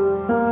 Música